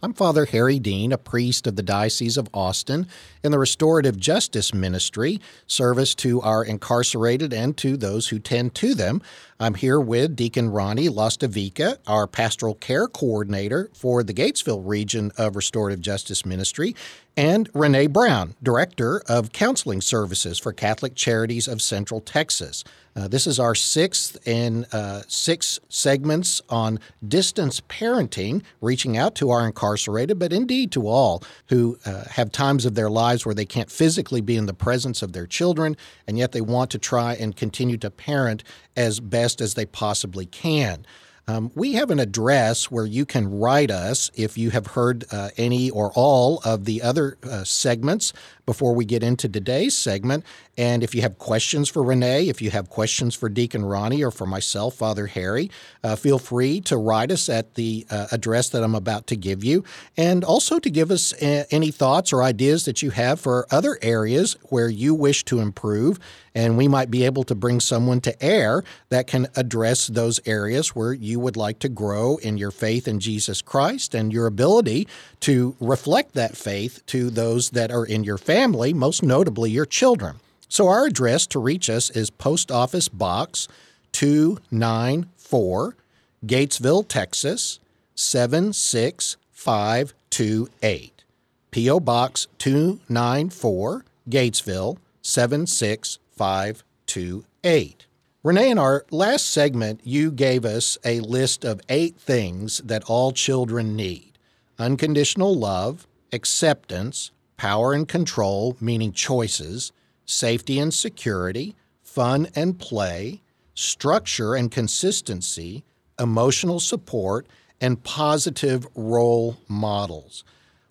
I'm Father Harry Dean, a priest of the Diocese of Austin in the Restorative Justice Ministry, service to our incarcerated and to those who tend to them. I'm here with Deacon Ronnie Lastavica, our pastoral care coordinator for the Gatesville region of Restorative Justice Ministry, and Renee Brown, Director of Counseling Services for Catholic Charities of Central Texas. Uh, this is our sixth in uh, six segments on distance parenting, reaching out to our incarcerated, but indeed to all who uh, have times of their lives where they can't physically be in the presence of their children, and yet they want to try and continue to parent as best as they possibly can. Um, we have an address where you can write us if you have heard uh, any or all of the other uh, segments before we get into today's segment. And if you have questions for Renee, if you have questions for Deacon Ronnie or for myself, Father Harry, uh, feel free to write us at the uh, address that I'm about to give you. And also to give us a- uh, any thoughts or ideas that you have for other areas where you wish to improve. And we might be able to bring someone to air that can address those areas where you would like to grow in your faith in Jesus Christ and your ability to reflect that faith to those that are in your family, most notably your children. So, our address to reach us is Post Office Box 294, Gatesville, Texas 76528. P.O. Box 294, Gatesville 76528. Renee, in our last segment, you gave us a list of eight things that all children need unconditional love, acceptance, power and control, meaning choices, safety and security, fun and play, structure and consistency, emotional support, and positive role models.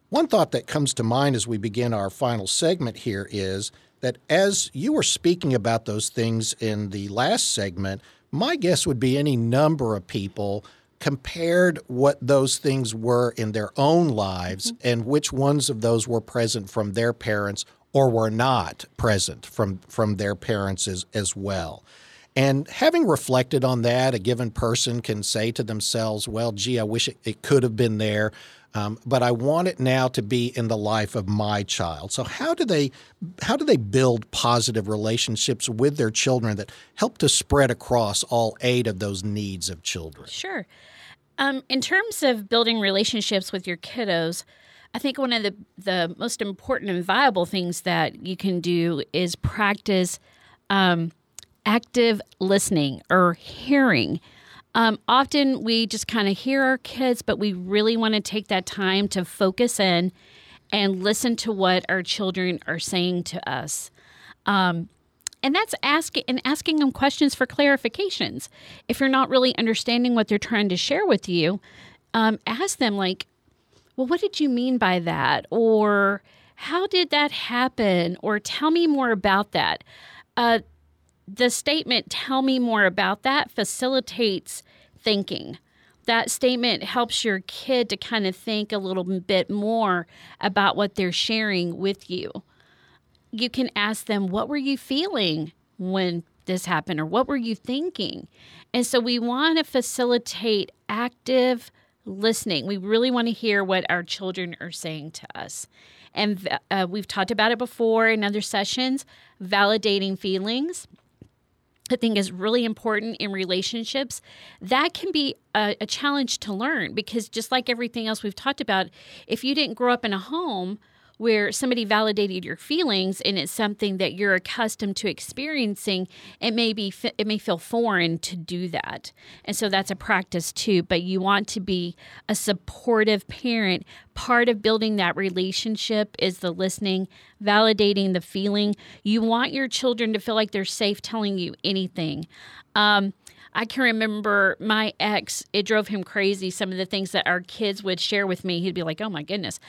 One thought that comes to mind as we begin our final segment here is that as you were speaking about those things in the last segment, my guess would be any number of people compared what those things were in their own lives mm-hmm. and which ones of those were present from their parents or were not present from from their parents as, as well. And having reflected on that, a given person can say to themselves, well, gee, I wish it, it could have been there, um, but I want it now to be in the life of my child. So how do they how do they build positive relationships with their children that help to spread across all eight of those needs of children? Sure. Um, in terms of building relationships with your kiddos, I think one of the, the most important and viable things that you can do is practice um, active listening or hearing. Um, often we just kind of hear our kids, but we really want to take that time to focus in and listen to what our children are saying to us. Um, and that's asking and asking them questions for clarifications. If you're not really understanding what they're trying to share with you, um, ask them like, "Well, what did you mean by that?" or "How did that happen?" or "Tell me more about that." Uh, the statement "Tell me more about that" facilitates thinking. That statement helps your kid to kind of think a little bit more about what they're sharing with you you can ask them, What were you feeling when this happened? Or what were you thinking? And so we want to facilitate active listening. We really want to hear what our children are saying to us. And uh, we've talked about it before in other sessions validating feelings. I think is really important in relationships. That can be a, a challenge to learn because, just like everything else we've talked about, if you didn't grow up in a home where somebody validated your feelings and it's something that you're accustomed to experiencing it may be it may feel foreign to do that. And so that's a practice too but you want to be a supportive parent. Part of building that relationship is the listening validating the feeling. You want your children to feel like they're safe telling you anything. Um, I can remember my ex, it drove him crazy. Some of the things that our kids would share with me, he'd be like, oh my goodness.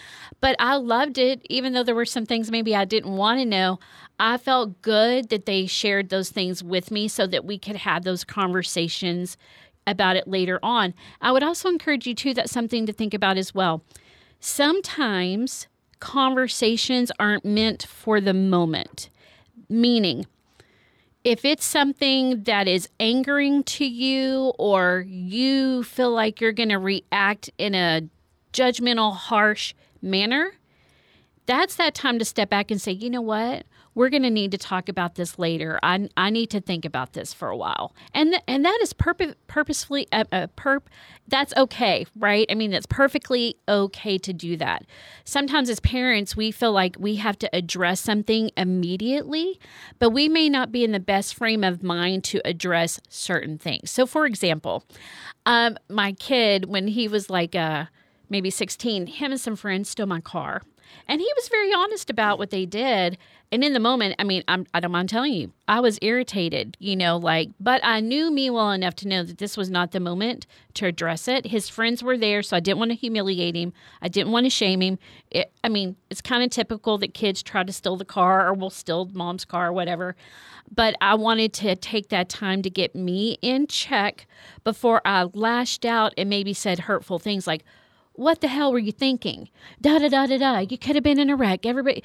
But I loved it, even though there were some things maybe I didn't want to know. I felt good that they shared those things with me so that we could have those conversations about it later on. I would also encourage you, too, that's something to think about as well. Sometimes conversations aren't meant for the moment, meaning, if it's something that is angering to you or you feel like you're going to react in a judgmental, harsh manner, that's that time to step back and say, you know what? We're going to need to talk about this later. I, I need to think about this for a while. And th- and that is purpose purposefully uh, uh, perp that's okay, right? I mean, that's perfectly okay to do that. Sometimes as parents, we feel like we have to address something immediately, but we may not be in the best frame of mind to address certain things. So for example, um, my kid when he was like uh maybe 16, him and some friends stole my car. And he was very honest about what they did. And in the moment, I mean, I'm, I don't mind telling you, I was irritated, you know, like, but I knew me well enough to know that this was not the moment to address it. His friends were there, so I didn't want to humiliate him. I didn't want to shame him. It, I mean, it's kind of typical that kids try to steal the car or will steal mom's car or whatever. But I wanted to take that time to get me in check before I lashed out and maybe said hurtful things like, what the hell were you thinking? Da da da da da. You could have been in a wreck. Everybody,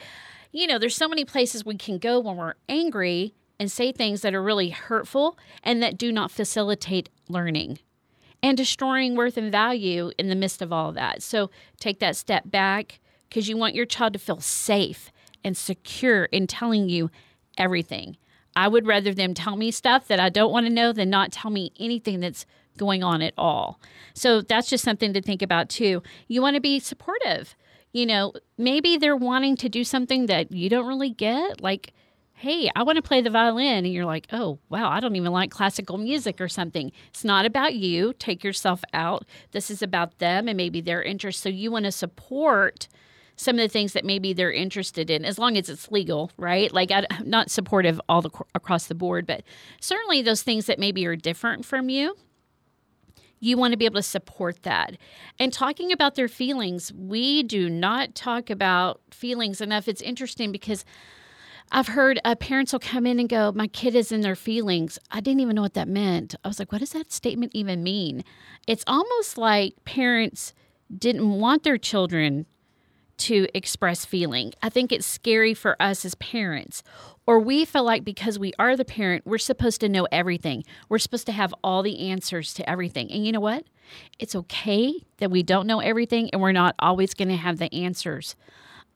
you know, there's so many places we can go when we're angry and say things that are really hurtful and that do not facilitate learning and destroying worth and value in the midst of all of that. So take that step back because you want your child to feel safe and secure in telling you everything. I would rather them tell me stuff that I don't want to know than not tell me anything that's going on at all. So that's just something to think about too. You want to be supportive. You know, maybe they're wanting to do something that you don't really get, like, hey, I want to play the violin. And you're like, oh, wow, I don't even like classical music or something. It's not about you. Take yourself out. This is about them and maybe their interests. So you want to support some of the things that maybe they're interested in, as long as it's legal, right? Like I'm not supportive all the across the board, but certainly those things that maybe are different from you you want to be able to support that. And talking about their feelings, we do not talk about feelings enough. It's interesting because I've heard uh, parents will come in and go, My kid is in their feelings. I didn't even know what that meant. I was like, What does that statement even mean? It's almost like parents didn't want their children to express feeling. I think it's scary for us as parents or we feel like because we are the parent, we're supposed to know everything. We're supposed to have all the answers to everything. And you know what? It's okay that we don't know everything and we're not always going to have the answers.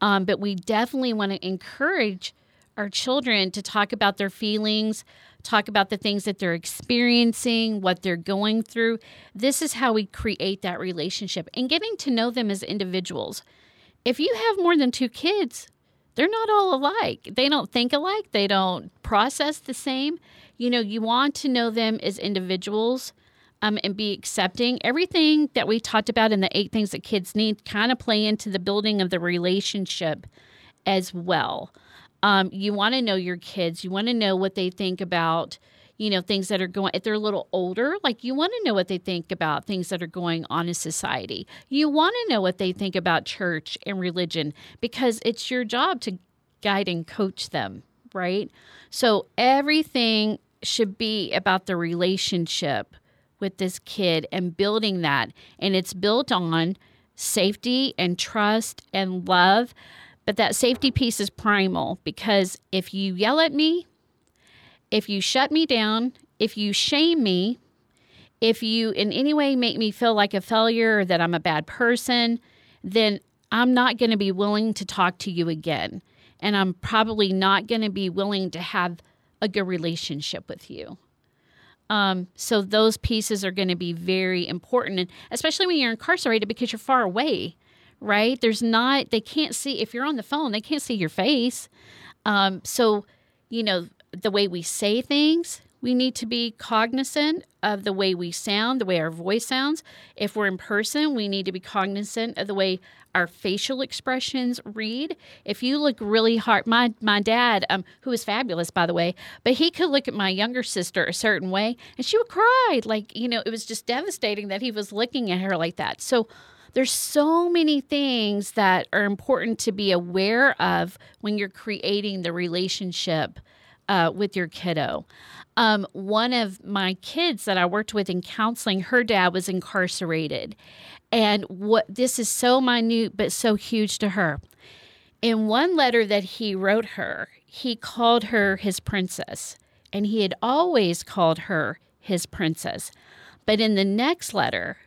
Um, but we definitely want to encourage our children to talk about their feelings, talk about the things that they're experiencing, what they're going through. This is how we create that relationship and getting to know them as individuals. If you have more than two kids, they're not all alike. They don't think alike. They don't process the same. You know, you want to know them as individuals um, and be accepting. Everything that we talked about in the eight things that kids need kind of play into the building of the relationship as well. Um, you want to know your kids. You want to know what they think about you know, things that are going, if they're a little older, like you want to know what they think about things that are going on in society. You want to know what they think about church and religion because it's your job to guide and coach them, right? So everything should be about the relationship with this kid and building that. And it's built on safety and trust and love. But that safety piece is primal because if you yell at me, if you shut me down, if you shame me, if you in any way make me feel like a failure or that I'm a bad person, then I'm not going to be willing to talk to you again. And I'm probably not going to be willing to have a good relationship with you. Um, so those pieces are going to be very important, and especially when you're incarcerated because you're far away, right? There's not, they can't see, if you're on the phone, they can't see your face. Um, so, you know, the way we say things. We need to be cognizant of the way we sound, the way our voice sounds. If we're in person, we need to be cognizant of the way our facial expressions read. If you look really hard, my my dad, um, who is fabulous by the way, but he could look at my younger sister a certain way, and she would cry. Like you know, it was just devastating that he was looking at her like that. So there's so many things that are important to be aware of when you're creating the relationship uh, with your kiddo. Um, one of my kids that I worked with in counseling, her dad was incarcerated. And what this is so minute but so huge to her. In one letter that he wrote her, he called her his princess, and he had always called her his princess. But in the next letter,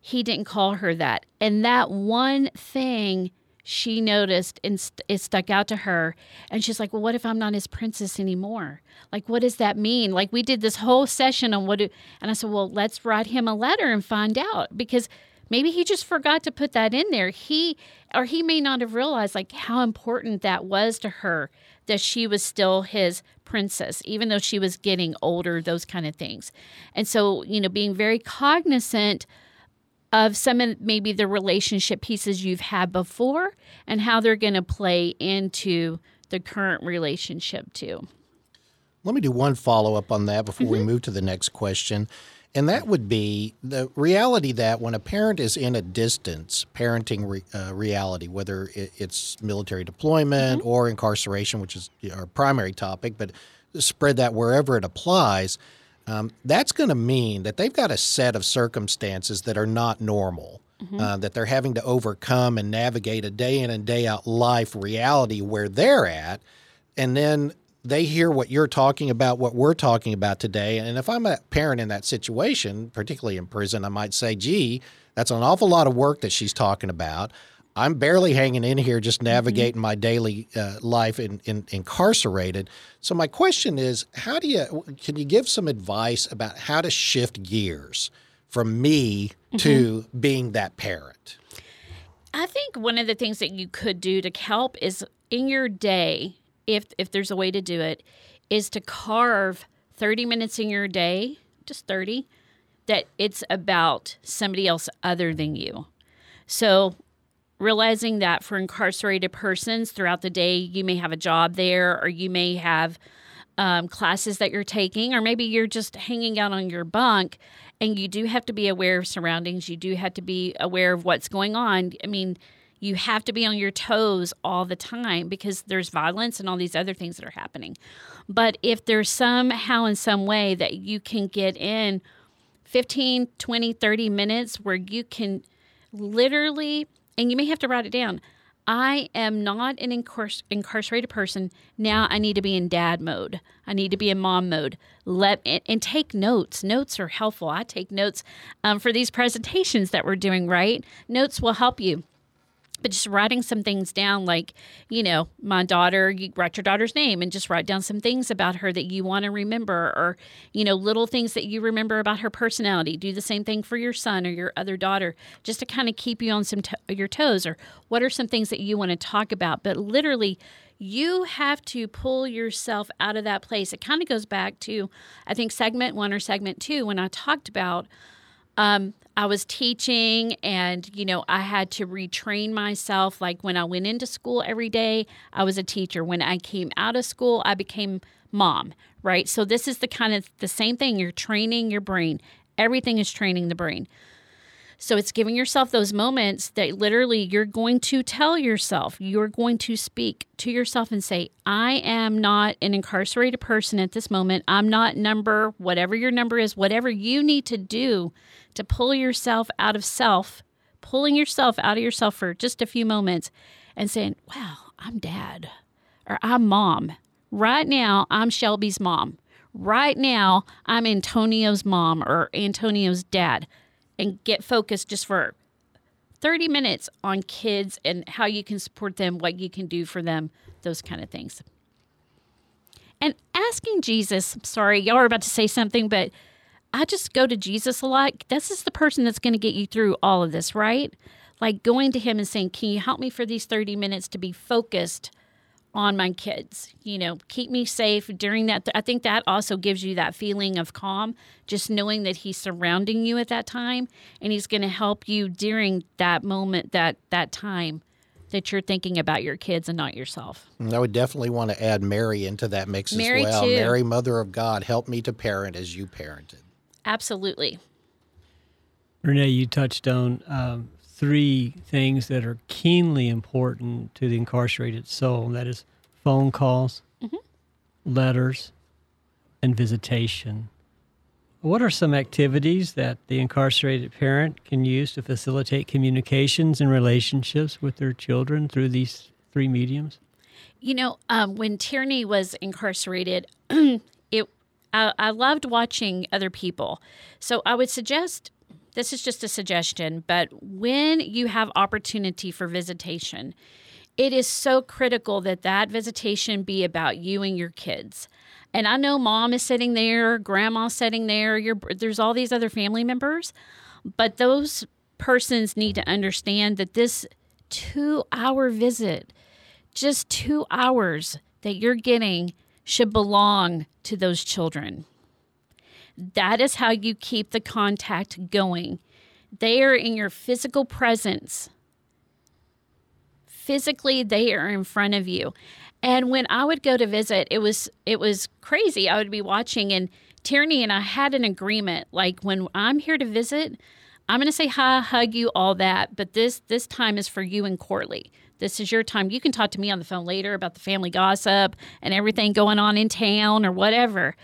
he didn't call her that. And that one thing she noticed and st- it stuck out to her. And she's like, Well, what if I'm not his princess anymore? Like, what does that mean? Like, we did this whole session on what, do, and I said, Well, let's write him a letter and find out because maybe he just forgot to put that in there. He, or he may not have realized like how important that was to her that she was still his princess, even though she was getting older, those kind of things. And so, you know, being very cognizant of some of maybe the relationship pieces you've had before and how they're going to play into the current relationship too. Let me do one follow up on that before mm-hmm. we move to the next question. And that would be the reality that when a parent is in a distance parenting re, uh, reality, whether it's military deployment mm-hmm. or incarceration, which is our primary topic, but spread that wherever it applies, um, that's going to mean that they've got a set of circumstances that are not normal. Mm-hmm. Uh, that they're having to overcome and navigate a day in and day out life reality where they're at. And then they hear what you're talking about, what we're talking about today. And if I'm a parent in that situation, particularly in prison, I might say, gee, that's an awful lot of work that she's talking about. I'm barely hanging in here, just mm-hmm. navigating mm-hmm. my daily uh, life in, in, incarcerated. So my question is, how do you can you give some advice about how to shift gears from me mm-hmm. to being that parent? I think one of the things that you could do to help is in your day, if if there's a way to do it, is to carve 30 minutes in your day, just 30, that it's about somebody else other than you. So realizing that for incarcerated persons throughout the day, you may have a job there or you may have um, classes that you're taking, or maybe you're just hanging out on your bunk and you do have to be aware of surroundings. You do have to be aware of what's going on. I mean, you have to be on your toes all the time because there's violence and all these other things that are happening. But if there's somehow in some way that you can get in 15, 20, 30 minutes where you can literally and you may have to write it down. I am not an incar- incarcerated person. Now I need to be in dad mode. I need to be in mom mode. Let and, and take notes. Notes are helpful. I take notes um, for these presentations that we're doing. Right, notes will help you but just writing some things down like you know my daughter you write your daughter's name and just write down some things about her that you want to remember or you know little things that you remember about her personality. Do the same thing for your son or your other daughter just to kind of keep you on some to- your toes or what are some things that you want to talk about. But literally you have to pull yourself out of that place. It kind of goes back to i think segment one or segment two when i talked about um, I was teaching and, you know, I had to retrain myself. Like when I went into school every day, I was a teacher. When I came out of school, I became mom, right? So this is the kind of the same thing. You're training your brain. Everything is training the brain. So it's giving yourself those moments that literally you're going to tell yourself, you're going to speak to yourself and say, I am not an incarcerated person at this moment. I'm not number, whatever your number is, whatever you need to do to pull yourself out of self, pulling yourself out of yourself for just a few moments and saying, wow, I'm dad or I'm mom. Right now, I'm Shelby's mom. Right now, I'm Antonio's mom or Antonio's dad. And get focused just for 30 minutes on kids and how you can support them, what you can do for them, those kind of things. And asking Jesus, sorry, y'all are about to say something, but I just go to Jesus a lot. This is the person that's going to get you through all of this, right? Like going to him and saying, Can you help me for these 30 minutes to be focused on my kids? You know, keep me safe during that. I think that also gives you that feeling of calm, just knowing that he's surrounding you at that time and he's going to help you during that moment, that, that time that you're thinking about your kids and not yourself. I would definitely want to add Mary into that mix Mary as well. Too. Mary, Mother of God, help me to parent as you parented. Absolutely. Renee, you touched on um, three things that are keenly important to the incarcerated soul that is, phone calls, mm-hmm. letters, and visitation. What are some activities that the incarcerated parent can use to facilitate communications and relationships with their children through these three mediums? You know, um, when Tierney was incarcerated, I, I loved watching other people. So I would suggest this is just a suggestion, but when you have opportunity for visitation, it is so critical that that visitation be about you and your kids. And I know mom is sitting there, grandma's sitting there, there's all these other family members, but those persons need to understand that this two hour visit, just two hours that you're getting, should belong to those children. That is how you keep the contact going. They are in your physical presence. Physically, they are in front of you. And when I would go to visit, it was it was crazy. I would be watching and Tierney and I had an agreement like when I'm here to visit, I'm to say hi, hug you, all that, but this this time is for you and Corley. This is your time. You can talk to me on the phone later about the family gossip and everything going on in town or whatever.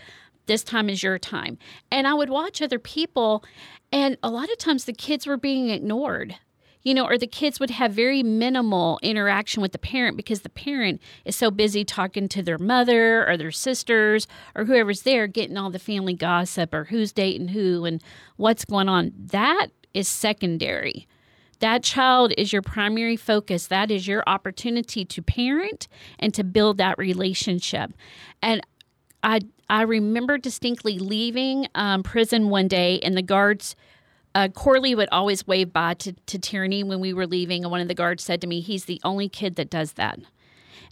This time is your time. And I would watch other people and a lot of times the kids were being ignored you know, or the kids would have very minimal interaction with the parent because the parent is so busy talking to their mother or their sisters or whoever's there, getting all the family gossip or who's dating who and what's going on. That is secondary. That child is your primary focus. That is your opportunity to parent and to build that relationship. And I I remember distinctly leaving um, prison one day, and the guards uh, Corley would always wave bye to, to Tierney when we were leaving, and one of the guards said to me, He's the only kid that does that.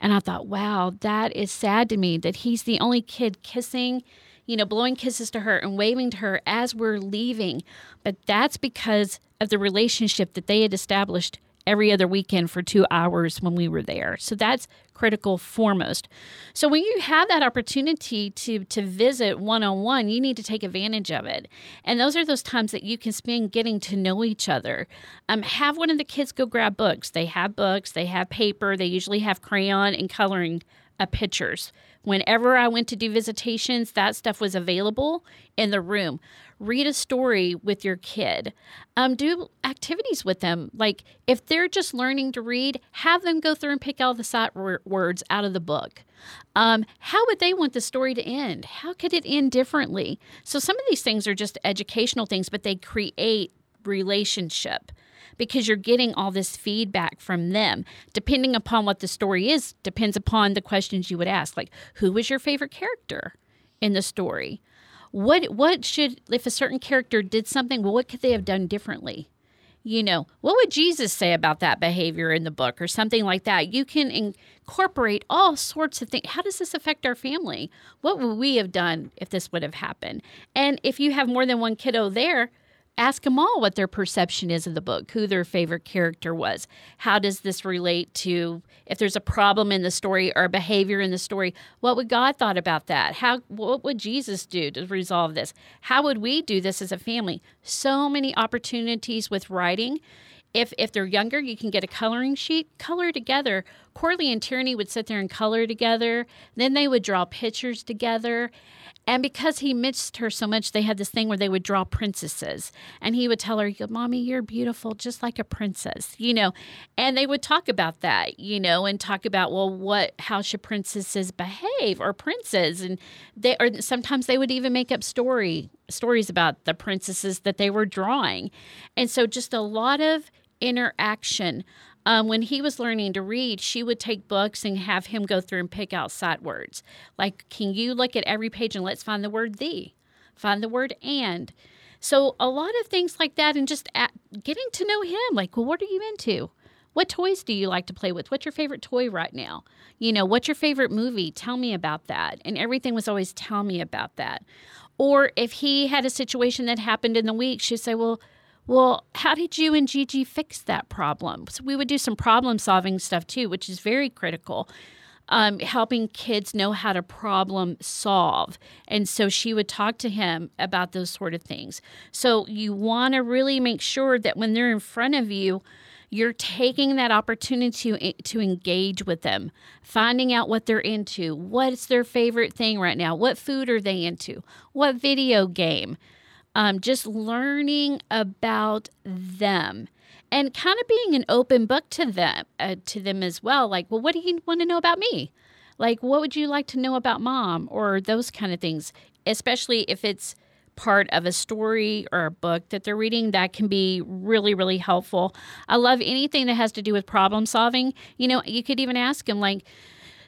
And I thought, wow, that is sad to me that he's the only kid kissing, you know, blowing kisses to her and waving to her as we're leaving. But that's because of the relationship that they had established every other weekend for two hours when we were there. So that's critical foremost. So when you have that opportunity to to visit one on one, you need to take advantage of it. And those are those times that you can spend getting to know each other. Um, have one of the kids go grab books. They have books. They have paper. They usually have crayon and coloring uh, pictures. Whenever I went to do visitations, that stuff was available in the room. Read a story with your kid. Um, do activities with them. Like if they're just learning to read have them go through and pick out the sight words out of the book. Um, how would they want the story to end? How could it end differently? So some of these things are just educational things but they create relationship because you're getting all this feedback from them. Depending upon what the story is depends upon the questions you would ask like who was your favorite character in the story? What what should if a certain character did something well what could they have done differently? You know what would jesus say about that behavior in the book or something like that? You can incorporate all sorts of things how does this affect our family? What would we have done if this would have happened? And if you have more than one kiddo there ask them all what their perception is of the book, who their favorite character was. How does this relate to if there's a problem in the story or behavior in the story? What would God thought about that? How what would Jesus do to resolve this? How would we do this as a family? So many opportunities with writing. If if they're younger, you can get a coloring sheet, color together. Corley and Tierney would sit there and color together. Then they would draw pictures together and because he missed her so much, they had this thing where they would draw princesses. And he would tell her, Mommy, you're beautiful, just like a princess, you know. And they would talk about that, you know, and talk about, well, what, how should princesses behave or princes? And they, or sometimes they would even make up story, stories about the princesses that they were drawing. And so just a lot of interaction um, when he was learning to read, she would take books and have him go through and pick out sight words. Like, can you look at every page and let's find the word the, find the word and. So, a lot of things like that, and just at, getting to know him. Like, well, what are you into? What toys do you like to play with? What's your favorite toy right now? You know, what's your favorite movie? Tell me about that. And everything was always tell me about that. Or if he had a situation that happened in the week, she'd say, well, well, how did you and Gigi fix that problem? So we would do some problem solving stuff too, which is very critical. Um, helping kids know how to problem solve. And so she would talk to him about those sort of things. So you want to really make sure that when they're in front of you, you're taking that opportunity to, to engage with them, finding out what they're into, what's their favorite thing right now, what food are they into, what video game um, just learning about them and kind of being an open book to them uh, to them as well like well what do you want to know about me like what would you like to know about mom or those kind of things especially if it's part of a story or a book that they're reading, that can be really, really helpful. I love anything that has to do with problem solving. You know, you could even ask them, like,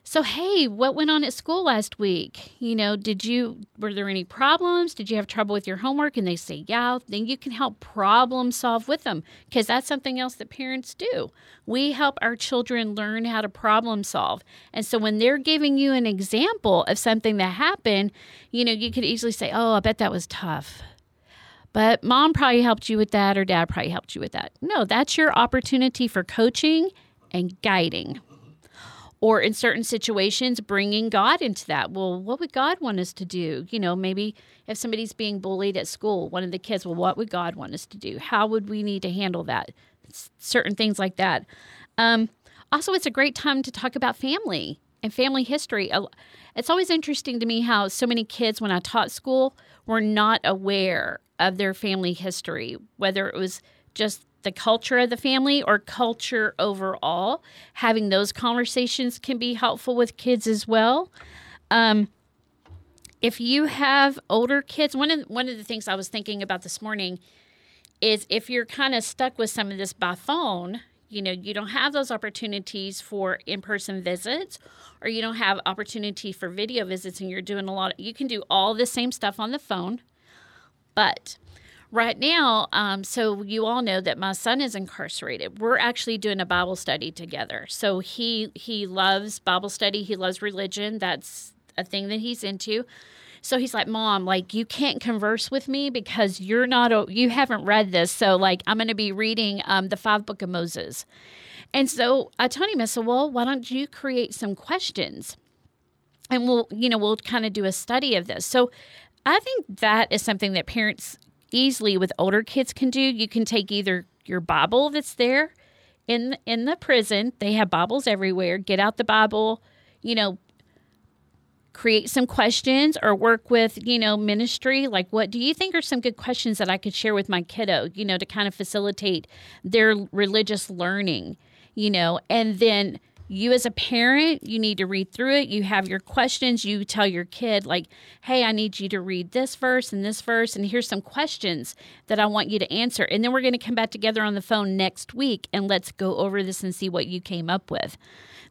so, hey, what went on at school last week? You know, did you, were there any problems? Did you have trouble with your homework? And they say, yeah, then you can help problem solve with them because that's something else that parents do. We help our children learn how to problem solve. And so when they're giving you an example of something that happened, you know, you could easily say, oh, I bet that was tough. But mom probably helped you with that, or dad probably helped you with that. No, that's your opportunity for coaching and guiding or in certain situations bringing god into that. Well what would god want us to do? You know maybe if somebody's being bullied at school one of the kids well what would god want us to do? How would we need to handle that? Certain things like that. Um, also it's a great time to talk about family and family history. It's always interesting to me how so many kids when i taught school were not aware of their family history whether it was just the culture of the family or culture overall. Having those conversations can be helpful with kids as well. Um, if you have older kids, one of one of the things I was thinking about this morning is if you're kind of stuck with some of this by phone, you know, you don't have those opportunities for in-person visits or you don't have opportunity for video visits and you're doing a lot of, you can do all the same stuff on the phone. But right now, um, so you all know that my son is incarcerated. We're actually doing a Bible study together. So he he loves Bible study. He loves religion. That's a thing that he's into. So he's like, "Mom, like you can't converse with me because you're not a, you haven't read this. So like I'm going to be reading um, the Five Book of Moses." And so I told him, I said, "Well, why don't you create some questions?" And we'll, you know, we'll kind of do a study of this. So I think that is something that parents easily with older kids can do. You can take either your Bible that's there in in the prison. They have Bibles everywhere. Get out the Bible, you know, create some questions or work with, you know, ministry. Like what do you think are some good questions that I could share with my kiddo, you know, to kind of facilitate their religious learning, you know, and then you as a parent you need to read through it. You have your questions. You tell your kid like hey i need you to read this verse and this verse and here's some questions that i want you to answer. And then we're going to come back together on the phone next week and let's go over this and see what you came up with.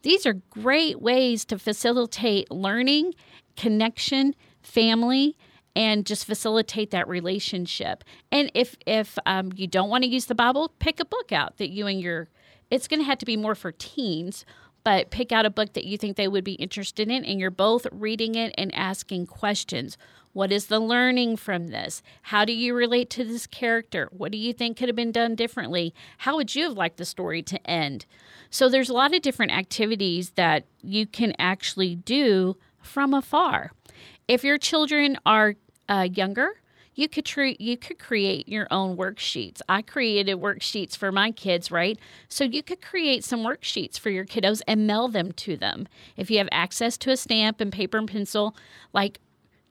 These are great ways to facilitate learning connection family and just facilitate that relationship. And if if um, you don't want to use the bible pick a book out that you and your it's going to have to be more for teens but pick out a book that you think they would be interested in and you're both reading it and asking questions. What is the learning from this? How do you relate to this character? What do you think could have been done differently? How would you have liked the story to end? So there's a lot of different activities that you can actually do from afar. If your children are uh, younger, you could you could create your own worksheets. I created worksheets for my kids, right? So you could create some worksheets for your kiddos and mail them to them. If you have access to a stamp and paper and pencil, like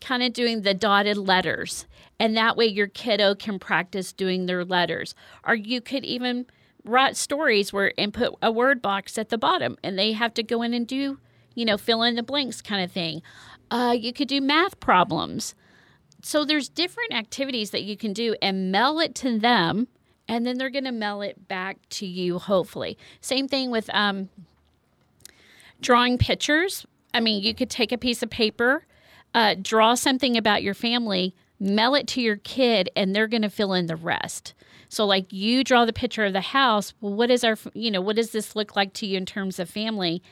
kind of doing the dotted letters. And that way your kiddo can practice doing their letters. Or you could even write stories where and put a word box at the bottom and they have to go in and do, you know, fill in the blanks kind of thing. Uh, you could do math problems so there's different activities that you can do and mail it to them and then they're going to mail it back to you hopefully. Same thing with um, drawing pictures. I mean you could take a piece of paper uh, draw something about your family mail it to your kid and they're going to fill in the rest. So like you draw the picture of the house well what is our you know what does this look like to you in terms of family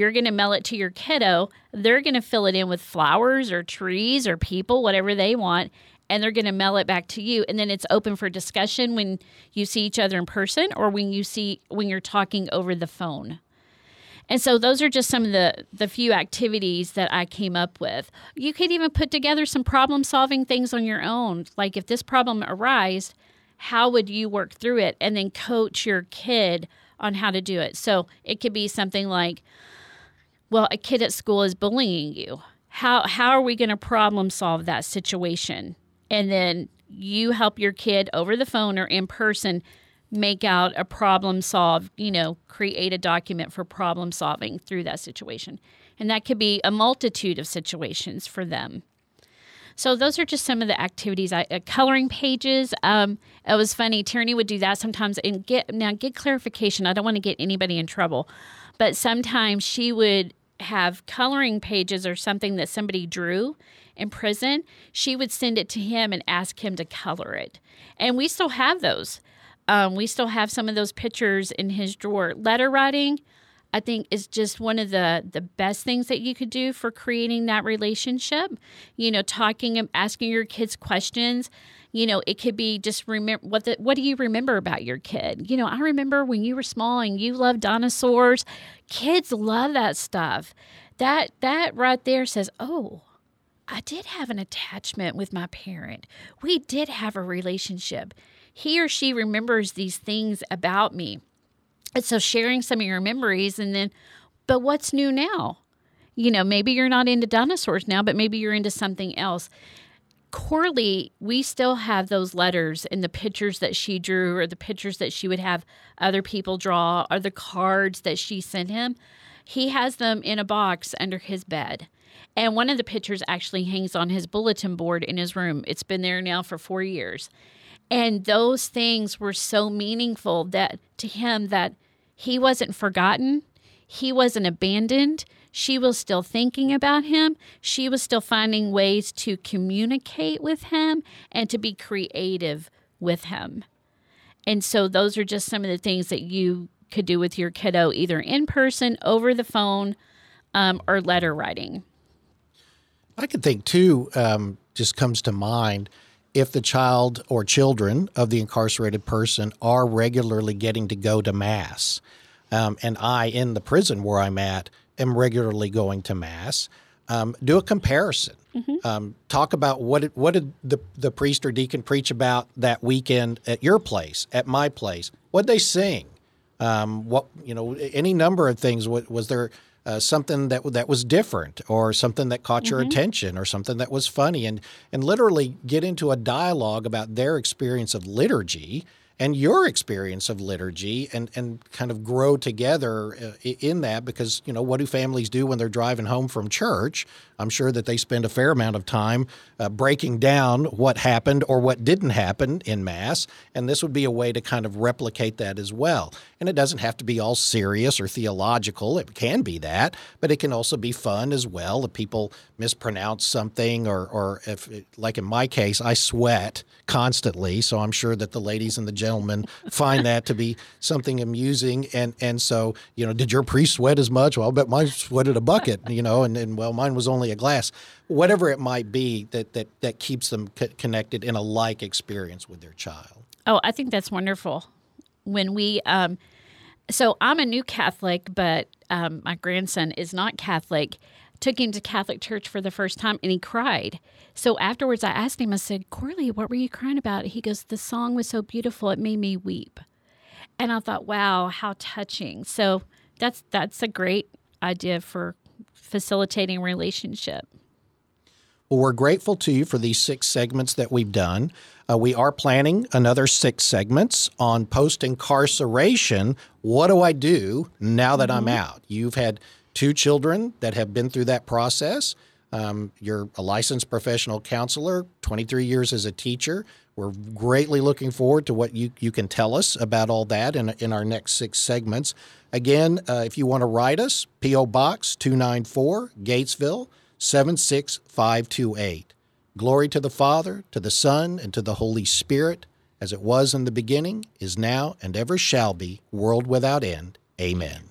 you're going to mail it to your kiddo. They're going to fill it in with flowers or trees or people, whatever they want, and they're going to mail it back to you. And then it's open for discussion when you see each other in person or when you see when you're talking over the phone. And so those are just some of the the few activities that I came up with. You could even put together some problem solving things on your own. Like if this problem arose, how would you work through it and then coach your kid on how to do it. So it could be something like well, a kid at school is bullying you. How how are we going to problem solve that situation? And then you help your kid over the phone or in person make out a problem solve, you know, create a document for problem solving through that situation. And that could be a multitude of situations for them. So those are just some of the activities. I, uh, coloring pages. Um, it was funny. Tierney would do that sometimes and get now get clarification. I don't want to get anybody in trouble, but sometimes she would have coloring pages or something that somebody drew in prison. She would send it to him and ask him to color it, and we still have those. Um, we still have some of those pictures in his drawer. Letter writing. I think is just one of the the best things that you could do for creating that relationship. You know, talking and asking your kids questions. You know, it could be just remember what the, what do you remember about your kid? You know, I remember when you were small and you loved dinosaurs. Kids love that stuff. That that right there says, "Oh, I did have an attachment with my parent. We did have a relationship. He or she remembers these things about me." And so sharing some of your memories and then, but what's new now? You know, maybe you're not into dinosaurs now, but maybe you're into something else. Corley, we still have those letters and the pictures that she drew, or the pictures that she would have other people draw, or the cards that she sent him. He has them in a box under his bed. And one of the pictures actually hangs on his bulletin board in his room. It's been there now for four years. And those things were so meaningful that to him that he wasn't forgotten, he wasn't abandoned. She was still thinking about him. She was still finding ways to communicate with him and to be creative with him. And so those are just some of the things that you could do with your kiddo, either in person, over the phone, um, or letter writing. I could think too, um, just comes to mind if the child or children of the incarcerated person are regularly getting to go to Mass. Um, and I, in the prison where I'm at, am regularly going to Mass. Um, do a comparison. Mm-hmm. Um, talk about what did, what did the, the priest or deacon preach about that weekend at your place, at my place? What they sing? Um, what you know? Any number of things. Was there uh, something that that was different, or something that caught mm-hmm. your attention, or something that was funny, and and literally get into a dialogue about their experience of liturgy and your experience of liturgy and, and kind of grow together uh, in that because, you know, what do families do when they're driving home from church? I'm sure that they spend a fair amount of time uh, breaking down what happened or what didn't happen in Mass. And this would be a way to kind of replicate that as well. And it doesn't have to be all serious or theological. It can be that, but it can also be fun as well. If people mispronounce something, or, or if, like in my case, I sweat constantly. So I'm sure that the ladies and the gentlemen find that to be something amusing. And, and so, you know, did your priest sweat as much? Well, I bet mine sweated a bucket, you know, and, and well, mine was only a glass. Whatever it might be that, that, that keeps them c- connected in a like experience with their child. Oh, I think that's wonderful. When we, um, so I'm a new Catholic, but um, my grandson is not Catholic. Took him to Catholic church for the first time and he cried. So afterwards, I asked him, I said, Corley, what were you crying about? He goes, The song was so beautiful, it made me weep. And I thought, wow, how touching. So that's that's a great idea for facilitating relationship. Well, we're grateful to you for these six segments that we've done. Uh, we are planning another six segments on post incarceration. What do I do now that mm-hmm. I'm out? You've had two children that have been through that process. Um, you're a licensed professional counselor, 23 years as a teacher. We're greatly looking forward to what you, you can tell us about all that in, in our next six segments. Again, uh, if you want to write us, P.O. Box 294, Gatesville 76528. Glory to the Father, to the Son, and to the Holy Spirit, as it was in the beginning, is now, and ever shall be, world without end. Amen.